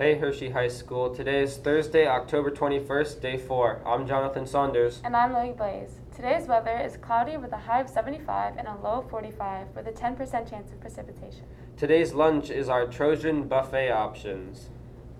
Hey Hershey High School. Today is Thursday, October 21st, day 4. I'm Jonathan Saunders. And I'm Lily Blaze. Today's weather is cloudy with a high of 75 and a low of 45 with a 10% chance of precipitation. Today's lunch is our Trojan buffet options.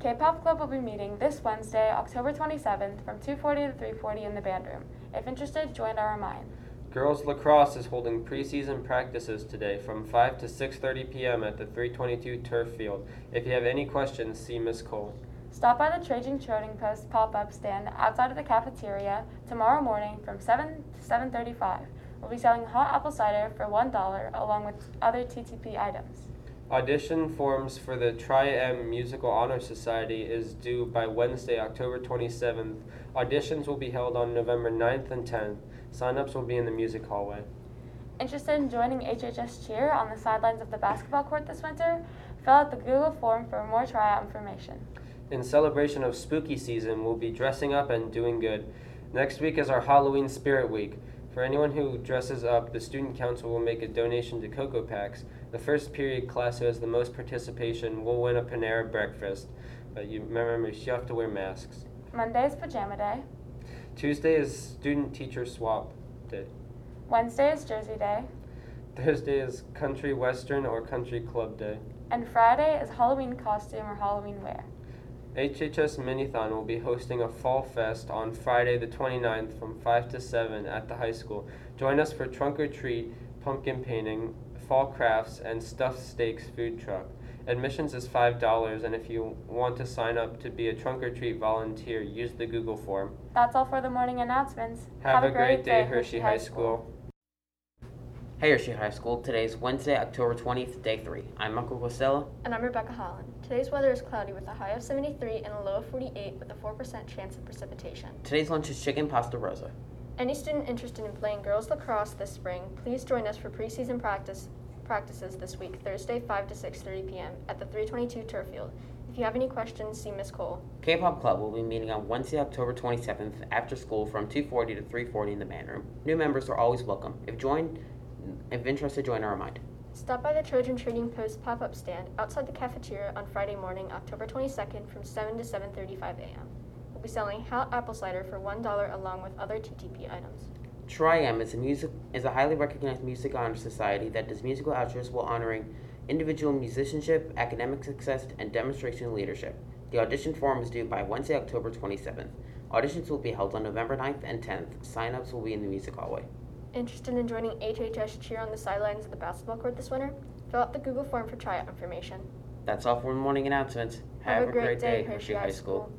K-Pop Club will be meeting this Wednesday, October 27th from 2:40 to 3:40 in the band room. If interested, join our Remind. Girls lacrosse is holding preseason practices today from 5 to 6:30 p.m. at the 322 turf field. If you have any questions, see Miss Cole. Stop by the Trojan Trading Post pop-up stand outside of the cafeteria tomorrow morning from 7 to 7:35. We'll be selling hot apple cider for $1 along with other TTP items. Audition forms for the Tri-M Musical Honor Society is due by Wednesday, October 27th. Auditions will be held on November 9th and 10th. Sign-ups will be in the music hallway. Interested in joining HHS cheer on the sidelines of the basketball court this winter? Fill out the Google form for more tryout information. In celebration of spooky season, we'll be dressing up and doing good. Next week is our Halloween Spirit Week. For anyone who dresses up, the Student Council will make a donation to Cocoa Packs. The first period class who has the most participation will win a Panera breakfast. But you remember, you have to wear masks. Monday is Pajama Day. Tuesday is Student Teacher Swap Day. Wednesday is Jersey Day. Thursday is Country Western or Country Club Day. And Friday is Halloween costume or Halloween wear. HHS Minithon will be hosting a Fall Fest on Friday the 29th from 5 to 7 at the high school. Join us for trunk or treat, pumpkin painting, fall crafts, and stuffed steaks food truck. Admissions is $5, and if you want to sign up to be a trunk or treat volunteer, use the Google form. That's all for the morning announcements. Have, a, great, day, Hershey High School. Hey Hershey High School, today is Wednesday, October 20th, day 3. I'm Uncle Costello. And I'm Rebecca Holland. Today's weather is cloudy with a high of 73 and a low of 48 with a 4% chance of precipitation. Today's lunch is chicken pasta rosa. Any student interested in playing girls lacrosse this spring, please join us for preseason practice practices this week, Thursday 5 to 6:30 p.m. at the 322 turf field. If you have any questions, see Miss Cole. K-pop Club will be meeting on Wednesday, October 27th after school from 2:40 to 3:40 in the band room. New members are always welcome. If joined if interested, join our Remind. Stop by the Trojan Trading Post pop-up stand outside the cafeteria on Friday morning, October 22nd from 7 to 7.35 a.m. We'll be selling hot apple cider for $1 along with other TTP items. Tri-M is a music is a highly recognized music honor society that does musical outros while honoring individual musicianship, academic success, and demonstration leadership. The audition form is due by Wednesday, October 27th. Auditions will be held on November 9th and 10th. Sign-ups will be in the music hallway. Interested in joining HHS cheer on the sidelines of the basketball court this winter? Fill out the Google form for tryout information. That's all for morning announcements. Have, a, great, day, Hershey High. School.